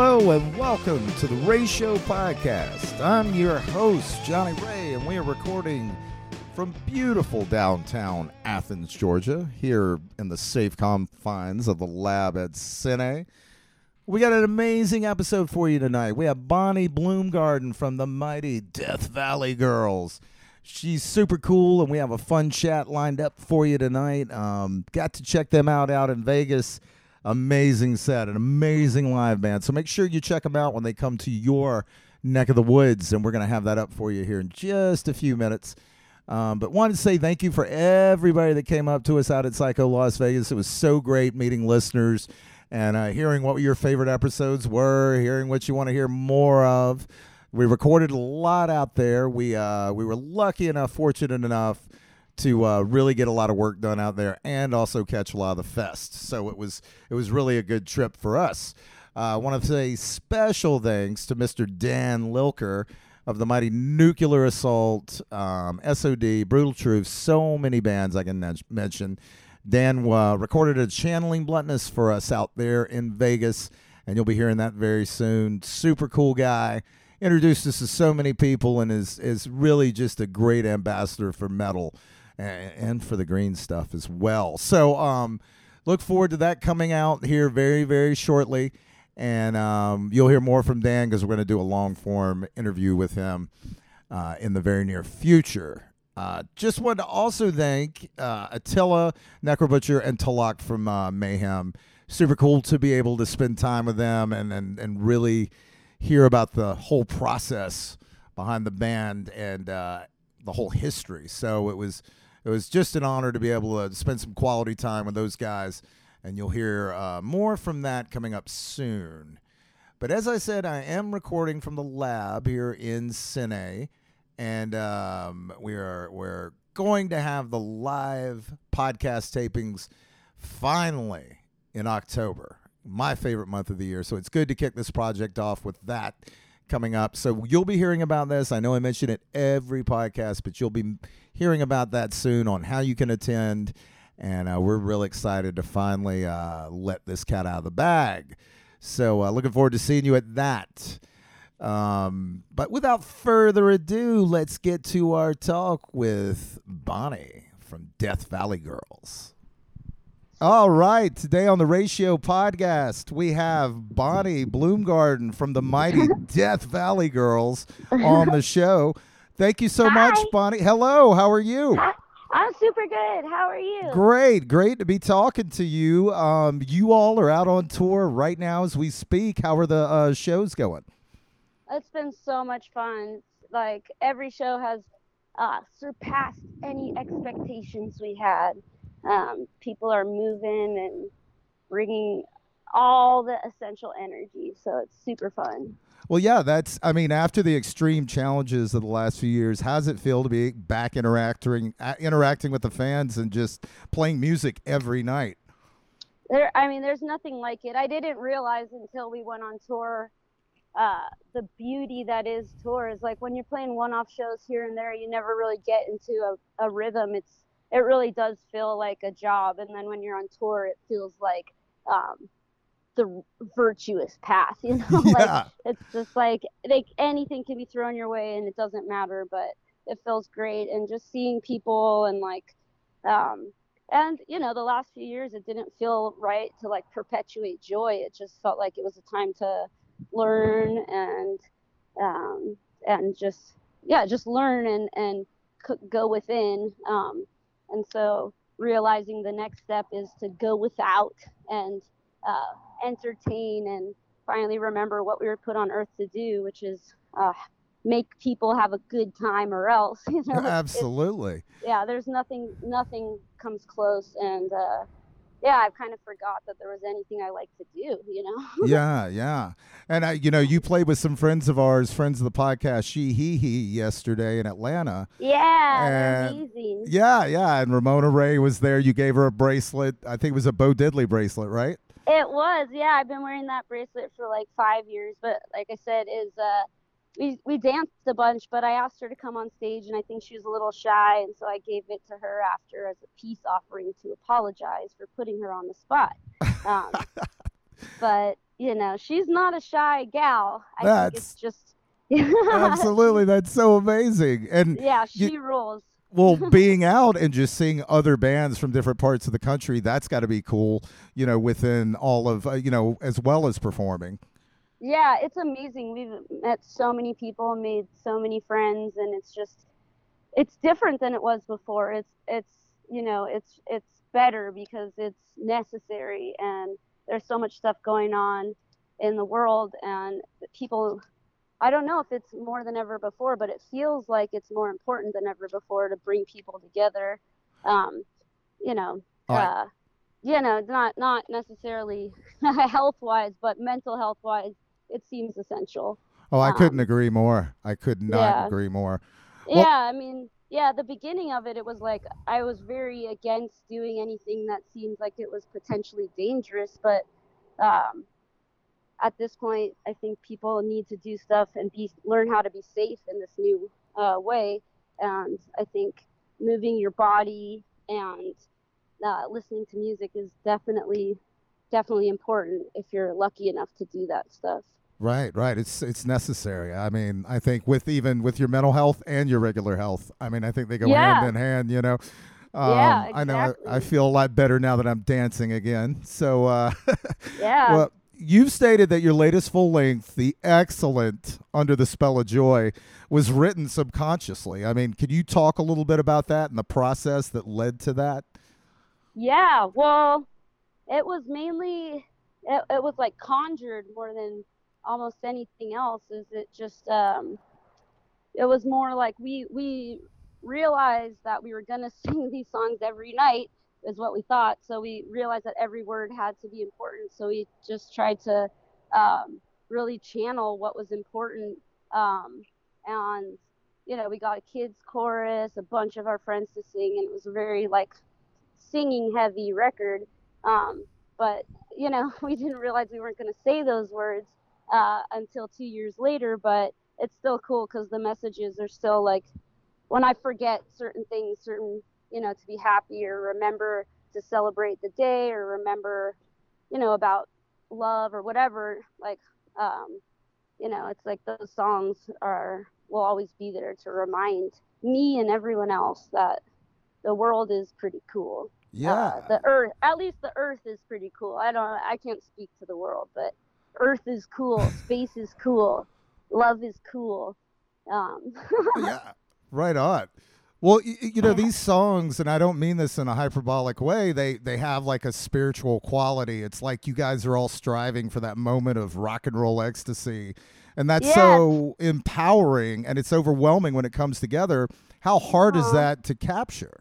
Hello and welcome to the Ratio podcast. I'm your host, Johnny Ray, and we are recording from beautiful downtown Athens, Georgia, here in the safe confines of the lab at Cine. We got an amazing episode for you tonight. We have Bonnie Bloomgarden from the mighty Death Valley Girls. She's super cool, and we have a fun chat lined up for you tonight. Um, got to check them out out in Vegas. Amazing set, an amazing live band. So make sure you check them out when they come to your neck of the woods, and we're going to have that up for you here in just a few minutes. Um, but wanted to say thank you for everybody that came up to us out at Psycho Las Vegas. It was so great meeting listeners and uh, hearing what your favorite episodes were, hearing what you want to hear more of. We recorded a lot out there. We uh, we were lucky enough, fortunate enough to uh, really get a lot of work done out there and also catch a lot of the fest. So it was it was really a good trip for us. Uh, I want to say special thanks to Mr. Dan Lilker of the mighty Nuclear Assault, um, SOD, Brutal Truth, so many bands I can mention. Dan uh, recorded a channeling bluntness for us out there in Vegas, and you'll be hearing that very soon. Super cool guy. Introduced us to so many people and is is really just a great ambassador for metal and, for the green stuff as well. So um, look forward to that coming out here very very shortly, and um, you'll hear more from Dan because we're going to do a long form interview with him uh, in the very near future. Uh, just wanted to also thank uh, Attila, Necrobutcher, and Teloch from uh, Mayhem. Super cool to be able to spend time with them and, and, and really hear about the whole process behind the band and uh, the whole history. So it was it was just an honor to be able to spend some quality time with those guys, and you'll hear uh, more from that coming up soon. But as I said, I am recording from the lab here in Cine, and um, we are we're going to have the live podcast tapings finally in October, my favorite month of the year. So it's good to kick this project off with that coming up. So you'll be hearing about this. I know I mention it every podcast, but you'll be hearing about that soon on how you can attend. And uh, we're really excited to finally uh, let this cat out of the bag. So uh, looking forward to seeing you at that. Um, but without further ado, let's get to our talk with Bonnie from Death Valley Girls. All right, today on the Ratio podcast, we have Bonnie Bloomgarden from the mighty Death Valley Girls on the show. Thank you so much, Bonnie. Hello, how are you? Hi, I'm super good. How are you? Great, great to be talking to you. Um, you all are out on tour right now as we speak. How are the uh, shows going? It's been so much fun. Like every show has uh, surpassed any expectations we had. Um, people are moving and bringing all the essential energy, so it's super fun. Well, yeah, that's. I mean, after the extreme challenges of the last few years, how does it feel to be back interacting, interacting with the fans, and just playing music every night? There, I mean, there's nothing like it. I didn't realize until we went on tour uh, the beauty that is tour is like when you're playing one-off shows here and there, you never really get into a, a rhythm. It's it really does feel like a job, and then when you're on tour, it feels like um, the virtuous path. You know, like Yeah. it's just like like anything can be thrown your way, and it doesn't matter, but it feels great. And just seeing people and like um, and you know the last few years it didn't feel right to like perpetuate joy it just felt like it was a time to learn and um, and just yeah just learn and and go within um, and so realizing the next step is to go without and uh, entertain and finally remember what we were put on earth to do which is uh, make people have a good time or else you know It's- Absolutely. yeah there's nothing nothing comes close and uh yeah I've kind of forgot that there was anything i like to do you know yeah, yeah. And I, you know, you played with some friends of ours, friends of the podcast, She He He, yesterday in Atlanta. yeah And- amazing Yeah, yeah. And Ramona Ray was there. You gave her a bracelet. I think it was a Bo Diddley bracelet, right? It was yeah i've been wearing that bracelet for like five years but like i said is uh we we danced a bunch but i asked her to come on stage and i think she was a little shy and so i gave it to her after as a peace offering to apologize for putting her on the spot um, but you know, she's not a shy gal. I That's- think it's just Absolutely, that's so amazing. And yeah, you- she rules. Well, being out and just seeing other bands from different parts of the country, that's got to be cool. You know, within all of uh, you know, as well as performing. Yeah, it's amazing. We've met so many people, made so many friends, and it's just it's different than it was before. It's it's you know it's it's better because it's necessary, and there's so much stuff going on in the world, and people. I don't know if it's more than ever before, but it feels like it's more important than ever before to bring people together. Um, you know, right. uh, you know, not not necessarily health wise, but mental health wise, it seems essential. Oh, I couldn't Um, agree more. I could not yeah. agree more. Well- yeah, I mean, yeah, the beginning of it, it was like I was very against doing anything that seemed like it was potentially dangerous, but um, at this point, I think people need to do stuff and be learn how to be safe in this new uh, way, and I think moving your body and uh, listening to music is definitely definitely important if you're lucky enough to do that stuff. Right, right. It's it's necessary. I mean, I think with even with your mental health and your regular health. I mean, I think they go Yeah. hand in hand. You know. Um, Yeah, I know. I, I feel a lot better now that I'm dancing again. So, uh, Yeah. well, you've stated that your latest full length, the excellent "Under the Spell of Joy," was written subconsciously. I mean, could you talk a little bit about that and the process that led to that? Yeah, well, it was mainly it, it was like conjured more than almost anything else. Is it just um, it was more like we we realized that we were gonna sing these songs every night is what we thought. So we realized that every word had to be important. So we just tried to um, really channel what was important. Um, and you know, we got a kids chorus, a bunch of our friends to sing, and it was a very like singing heavy record. Um, but you know, we didn't realize we weren't going to say those words uh, until two years later. But it's still cool because the messages are still like when I forget certain things, certain you know, to be happy or remember to celebrate the day or remember, you know, about love or whatever. Like, um, you know, it's like those songs are will always be there to remind me and everyone else that the world is pretty cool. Yeah. Uh, the earth, at least the earth is pretty cool. I don't, I can't speak to the world, but earth is cool. Space is cool. Love is cool. Um, yeah, right on. Well, y- y- you know these songs, and I don't mean this in a hyperbolic way. They they have like a spiritual quality. It's like you guys are all striving for that moment of rock and roll ecstasy, and that's Yes. so empowering and it's overwhelming when it comes together. How hard is Uh-huh. that to capture?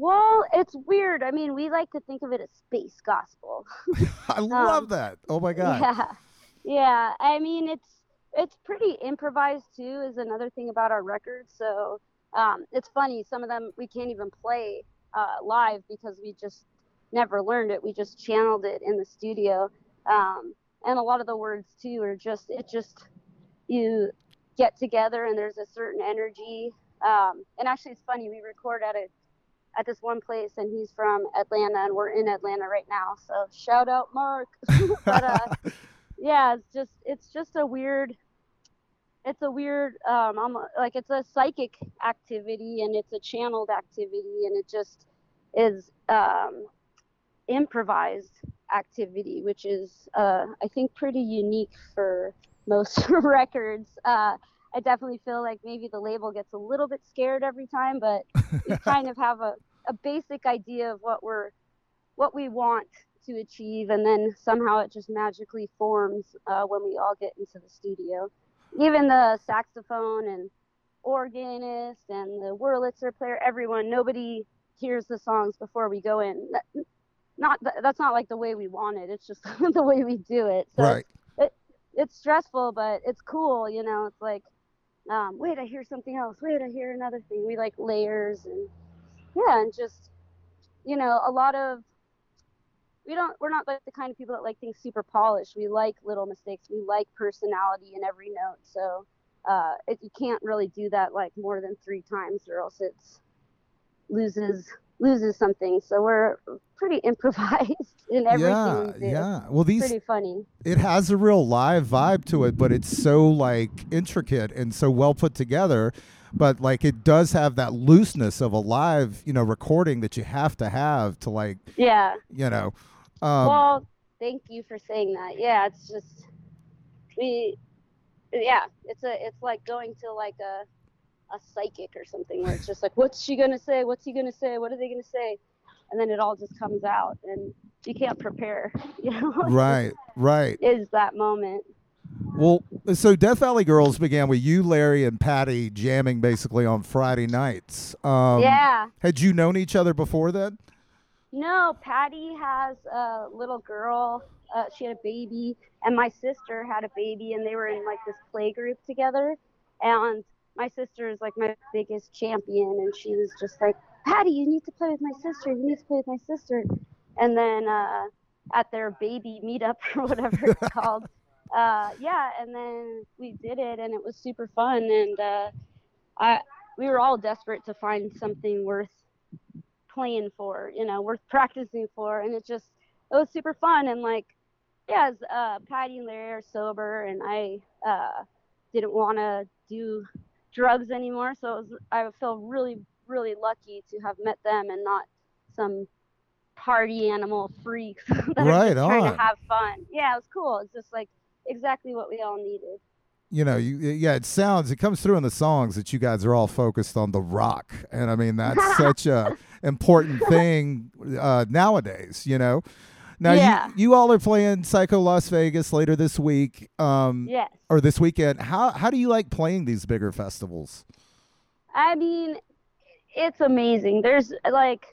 well, it's weird. I mean, we like to think of it as space gospel. I love that. Oh my god. Yeah, yeah. I mean, it's it's pretty improvised too. Is another thing about our records. So um, it's funny. Some of them we can't even play uh, live because we just never learned it. We just channeled it in the studio. Um, and a lot of the words too are just it just you get together and there's a certain energy. Um, and actually, it's funny. We record at a at this one place, and he's from Atlanta, and we're in Atlanta right now. So shout out, Mark. but uh, yeah, it's just it's just a weird. It's a weird, um, I'm like it's a psychic activity and it's a channeled activity and it just is um, improvised activity, which is uh, I think pretty unique for most records. Uh, I definitely feel like maybe the label gets a little bit scared every time, but we kind of have a, a basic idea of what we're what we want to achieve, and then somehow it just magically forms uh, when we all get into the studio. Even the saxophone and organist and the Wurlitzer player, everyone, nobody hears the songs before we go in. That, not that's not like the way we want it. It's just the way we do it. So right. it's stressful, but it's cool. You know, it's like, um, wait, I hear something else. Wait, I hear another thing. We like layers and yeah, and just you know, a lot of we don't we're not like the kind of people that like things super polished. We like little mistakes. We like personality in every note. So uh, it, you can't really do that like more than three times, or else it's loses loses something. So we're pretty improvised in everything yeah, we do. yeah. Well, these Pretty funny. it has a real live vibe to it, but it's so like intricate and so well put together. But like it does have that looseness of a live, you know, recording that you have to have to like, Yeah. you know. Um, well, thank you for saying that. Yeah, it's just we. Yeah, it's a it's like going to like a a psychic or something where it's just like, what's she gonna say? What's he gonna say? What are they gonna say? And then it all just comes out, and you can't prepare. You know, right, right. Is that moment? Well, so Death Valley Girls began with you, Larry, and Patty jamming basically on Friday nights. Um, yeah. Had you known each other before then? No, Patty has a little girl. Uh, she had a baby, and my sister had a baby, and they were in like this play group together. And my sister is like my biggest champion, and she was just like, Patty, you need to play with my sister. You need to play with my sister. And then uh, at their baby meetup or whatever it's called, uh, yeah, and then we did it, and it was super fun. And uh, I, we were all desperate to find something worth playing for, you know, worth practicing for, and it just it was super fun. And like, yeah, as, uh, Patty and Larry are sober, and I uh, didn't want to do drugs anymore, so it was, I feel really, really lucky to have met them and not some party animal freaks that are Right just trying on. to have fun. Yeah, it was cool. It's just like exactly what we all needed. You know, you yeah, it sounds it comes through in the songs that you guys are all focused on the rock, and I mean that's such a important thing uh, nowadays. You know, now Yeah. you you all are playing Psycho Las Vegas later this week, um, Yes. or this weekend. How how do you like playing these bigger festivals? I mean, it's amazing. There's like,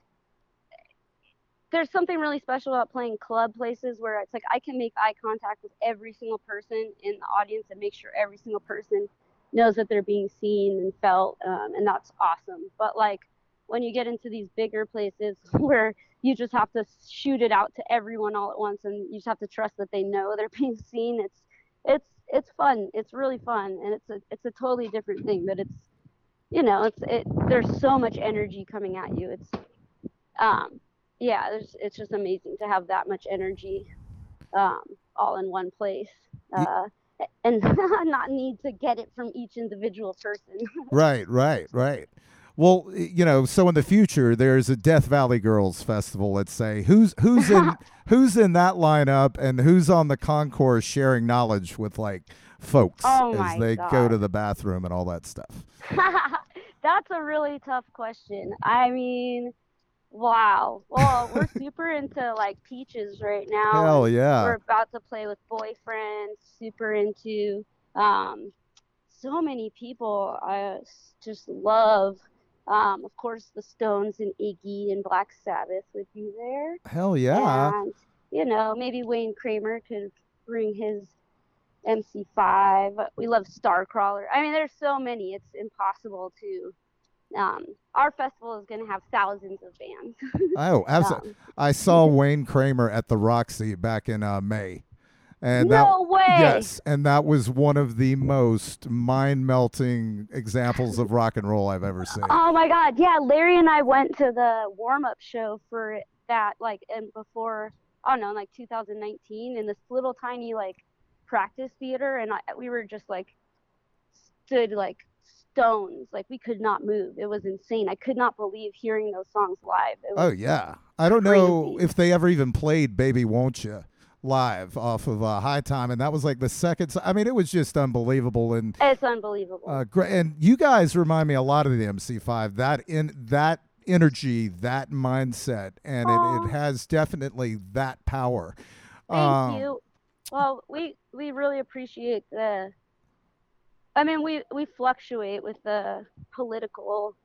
there's something really special about playing club places where it's like I can make eye contact with every single person in the audience and make sure every single person knows that they're being seen and felt, um, and that's awesome. But like when you get into these bigger places where you just have to shoot it out to everyone all at once, and you just have to trust that they know they're being seen. It's it's it's fun. It's really fun, and it's a it's a totally different thing. But it's you know, it's it. There's so much energy coming at you. It's, um, yeah, there's, it's just amazing to have that much energy, um, all in one place, uh, and not need to get it from each individual person. Right, right, right. Well, you know, so in the future there's a Death Valley Girls Festival. Let's say who's who's in who's in that lineup and who's on the concourse sharing knowledge with like folks Oh as they go to the bathroom and all that stuff. That's a really tough question. I mean, wow. Well, we're super into like peaches right now. Hell yeah! We're about to play with boyfriends. Super into um, so many people. I just love. Um, of course, the Stones and Iggy and Black Sabbath would be there. Hell yeah! And you know, maybe Wayne Kramer could bring his MC5. We love Starcrawler. I mean, there's so many. It's impossible to. Um, our festival is going to have thousands of bands. Oh, absolutely. Um, I saw Wayne Kramer at the Roxy back in uh, May, and that no way. yes, and that was one of the most mind melting examples of rock and roll I've ever seen. Oh my God! Yeah, Larry and I went to the warm-up show for that, like, and before I don't know, like 2019, in this little tiny like practice theater, and I, we were just like stood like stones, like we could not move. It was insane. I could not believe hearing those songs live. It was Oh yeah, I don't know if they ever even played "Baby Won't You" live off of uh, High Time, and that was like the second. I mean, it was just unbelievable, and It's unbelievable. uh, great. And you guys remind me a lot of the MC5. That in that energy, that mindset, and it, it has definitely that power. Thank Um, you. Well, we we really appreciate the. I mean, we we fluctuate with the political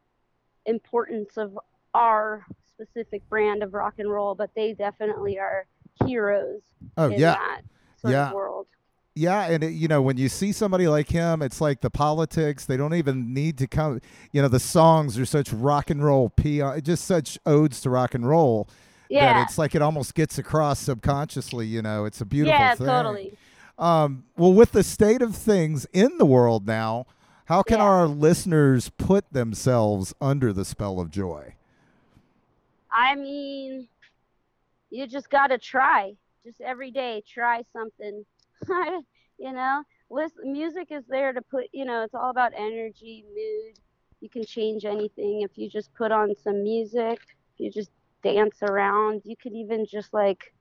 importance of our specific brand of rock and roll, but they definitely are heroes Oh in yeah, that sort Yeah. of world. Yeah, and it, you know when you see somebody like him, it's like the politics. They don't even need to come. You know the songs are such rock and roll, peon, just such odes to rock and roll that Yeah. it's like it almost gets across subconsciously. You know, it's a beautiful Yeah, thing. totally. Um, well, with the state of things in the world now, how can Yeah. our listeners put themselves under the spell of joy? I mean, you just got to try. Just every day, try something. you know, listen, music is there to put, you know, it's all about energy, mood. You can change anything if you just put on some music, you just dance around. You could even just like,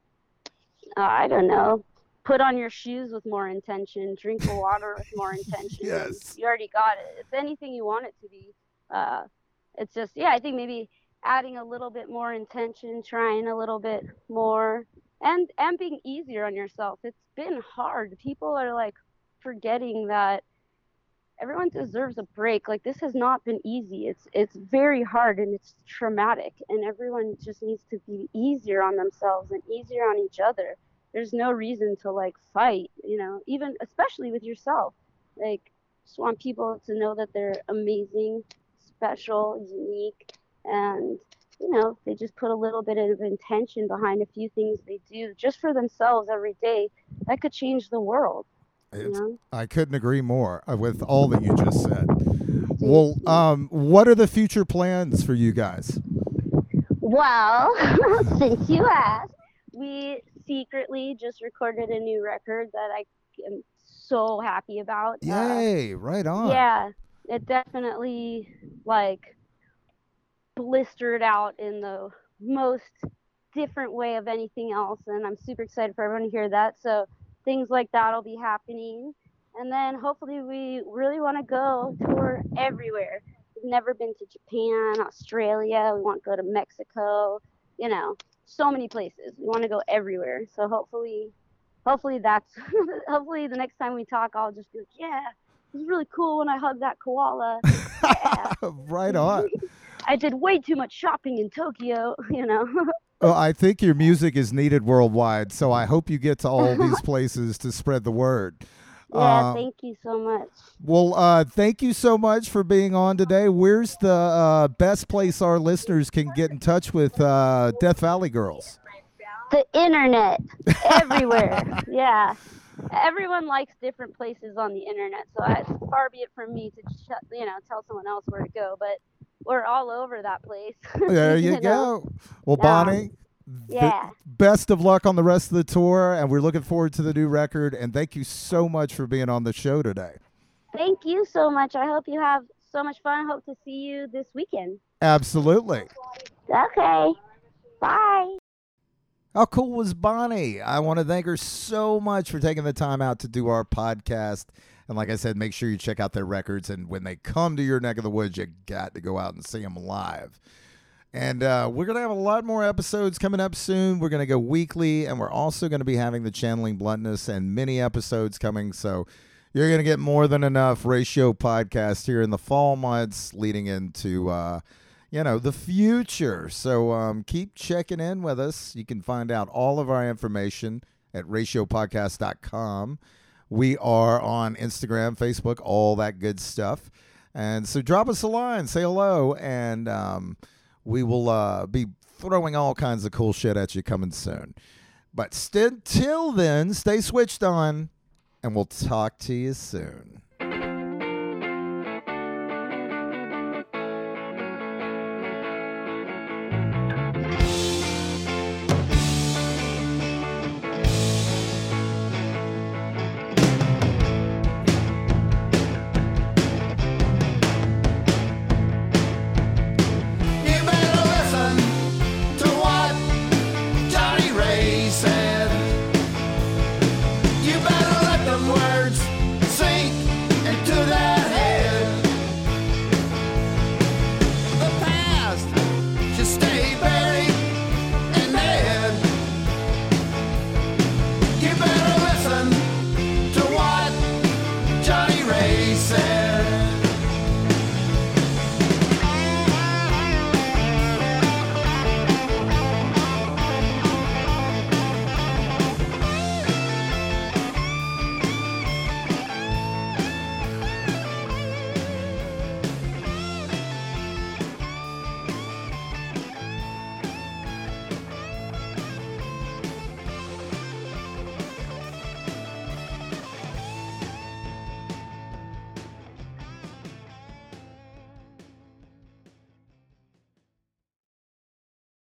uh, I don't know, put on your shoes with more intention, drink the water with more intention. Yes. You already got it. It's anything you want it to be. Uh, it's just, yeah, I think maybe adding a little bit more intention, trying a little bit more, and and being easier on yourself. It's been hard. People are like forgetting that everyone deserves a break. Like this has not been easy. It's it's very hard and it's traumatic and everyone just needs to be easier on themselves and easier on each other. There's no reason to like fight, you know, even especially with yourself. Like just want people to know that they're amazing, special, unique and you know, they just put a little bit of intention behind a few things they do just for themselves every day. That could change the world. You It's- know? I couldn't agree more uh, with all that you just said. Well, um, what are the future plans for you guys? Well, since you asked, we secretly just recorded a new record that I am so happy about. Uh, Yay! Right on. yeah, it definitely like blistered out in the most different way of anything else, and I'm super excited for everyone to hear that. So things like that'll be happening, and then hopefully we really want to go tour everywhere. We've never been to Japan, Australia. We want to go to Mexico. You know, so many places. We want to go everywhere. So hopefully, hopefully that's hopefully the next time we talk, I'll just be like, yeah, it was really cool when I hugged that koala. Yeah. right on. I did way too much shopping in Tokyo. You know. Well, I think your music is needed worldwide, so I hope you get to all these places to spread the word. Yeah. Uh, thank you so much. Well, uh, thank you so much for being on today. Where's the uh, best place our listeners can get in touch with uh, Death Valley Girls? The internet, everywhere. yeah. Everyone likes different places on the internet, so I, far be it from me to you know tell someone else where to go. But we're all over that place. There you, know? go. Well. Bonnie, Yeah. best of luck on the rest of the tour, and we're looking forward to the new record. And thank you so much for being on the show today. Thank you so much. I hope you have so much fun. Hope to see you this weekend. Absolutely. Okay. Bye. How cool was Bonnie? I want to thank her so much for taking the time out to do our podcast. And like I said, make sure you check out their records. And when they come to your neck of the woods, you got to go out and see them live. And uh, we're going to have a lot more episodes coming up soon. We're going to go weekly, and we're also going to be having the Channeling Bluntness and mini episodes coming. So you're going to get more than enough ratio podcast here in the fall months leading into. Uh, you know the future so um, keep checking in with us you can find out all of our information at ratiopodcast.com we are on instagram facebook all that good stuff and so drop us a line say hello and um, we will uh, be throwing all kinds of cool shit at you coming soon. But st- till then stay switched on and we'll talk to you soon